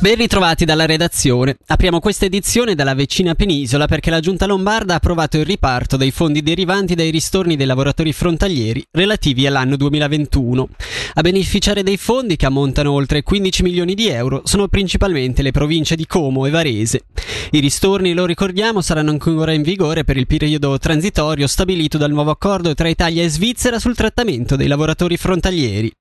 Ben ritrovati dalla redazione. Apriamo questa edizione dalla vicina penisola perché la Giunta Lombarda ha approvato il riparto dei fondi derivanti dai ristorni dei lavoratori frontalieri relativi all'anno 2021. A beneficiare dei fondi, che ammontano oltre 15 milioni di euro, sono principalmente le province di Como e Varese. I ristorni, lo ricordiamo, saranno ancora in vigore per il periodo transitorio stabilito dal nuovo accordo tra Italia e Svizzera sul trattamento dei lavoratori frontalieri.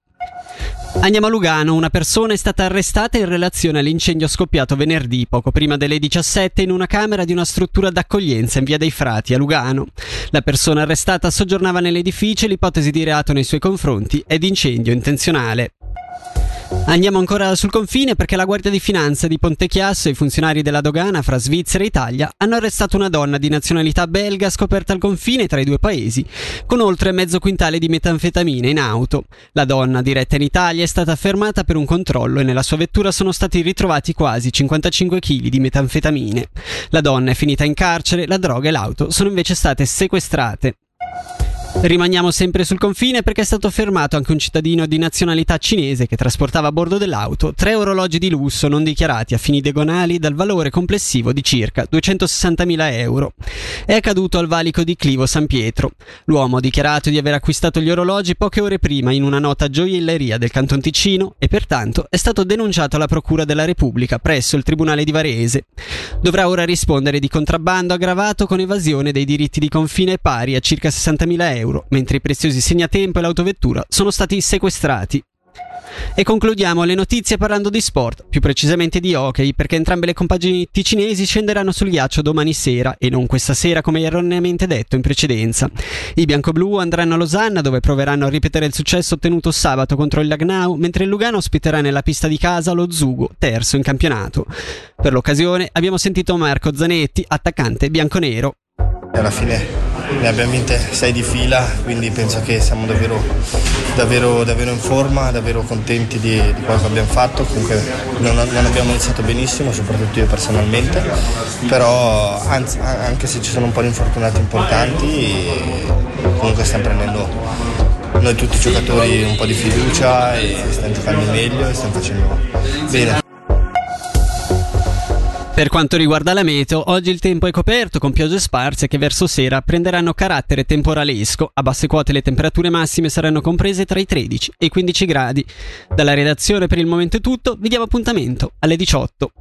Andiamo a Lugano, una persona è stata arrestata in relazione all'incendio scoppiato venerdì, poco prima delle 17, in una camera di una struttura d'accoglienza in via dei Frati a Lugano. La persona arrestata soggiornava nell'edificio e l'ipotesi di reato nei suoi confronti è di incendio intenzionale. Andiamo ancora sul confine perché la Guardia di Finanza di Ponte Chiasso e i funzionari della dogana fra Svizzera e Italia hanno arrestato una donna di nazionalità belga scoperta al confine tra i due paesi con oltre mezzo quintale di metanfetamine in auto. La donna, diretta in Italia, è stata fermata per un controllo e nella sua vettura sono stati ritrovati quasi 55 kg di metanfetamine. La donna è finita in carcere, la droga e l'auto sono invece state sequestrate. Rimaniamo sempre sul confine perché è stato fermato anche un cittadino di nazionalità cinese che trasportava a bordo dell'auto tre orologi di lusso non dichiarati a fini diagonali dal valore complessivo di circa 260.000 euro. È accaduto al valico di Clivo San Pietro. L'uomo ha dichiarato di aver acquistato gli orologi poche ore prima in una nota gioielleria del Canton Ticino e pertanto è stato denunciato alla Procura della Repubblica presso il Tribunale di Varese. Dovrà ora rispondere di contrabbando aggravato con evasione dei diritti di confine pari a circa 60.000 euro euro, mentre i preziosi segnatempo e l'autovettura sono stati sequestrati. E concludiamo le notizie parlando di sport, più precisamente di hockey, perché entrambe le compagini ticinesi scenderanno sul ghiaccio domani sera e non questa sera come erroneamente detto in precedenza. I bianco-blu andranno a Losanna dove proveranno a ripetere il successo ottenuto sabato contro il Lagnau, mentre il Lugano ospiterà nella pista di casa lo Zugo, terzo in campionato. Per l'occasione abbiamo sentito Marco Zanetti, attaccante bianco-nero. Alla fine ne abbiamo vinte sei di fila, quindi penso che siamo davvero, davvero, davvero in forma, davvero contenti di, di quello che abbiamo fatto. Comunque non, non, abbiamo iniziato benissimo, soprattutto io personalmente, però anzi, anche se ci sono un po' di infortunati importanti, comunque stiamo prendendo noi tutti i giocatori un po' di fiducia e stiamo giocando meglio e stiamo facendo bene. Per quanto riguarda la meteo, oggi il tempo è coperto con piogge sparse che verso sera prenderanno carattere temporalesco. A basse quote le temperature massime saranno comprese tra i 13 e i 15 gradi. Dalla redazione per il momento è tutto, vi diamo appuntamento alle 18.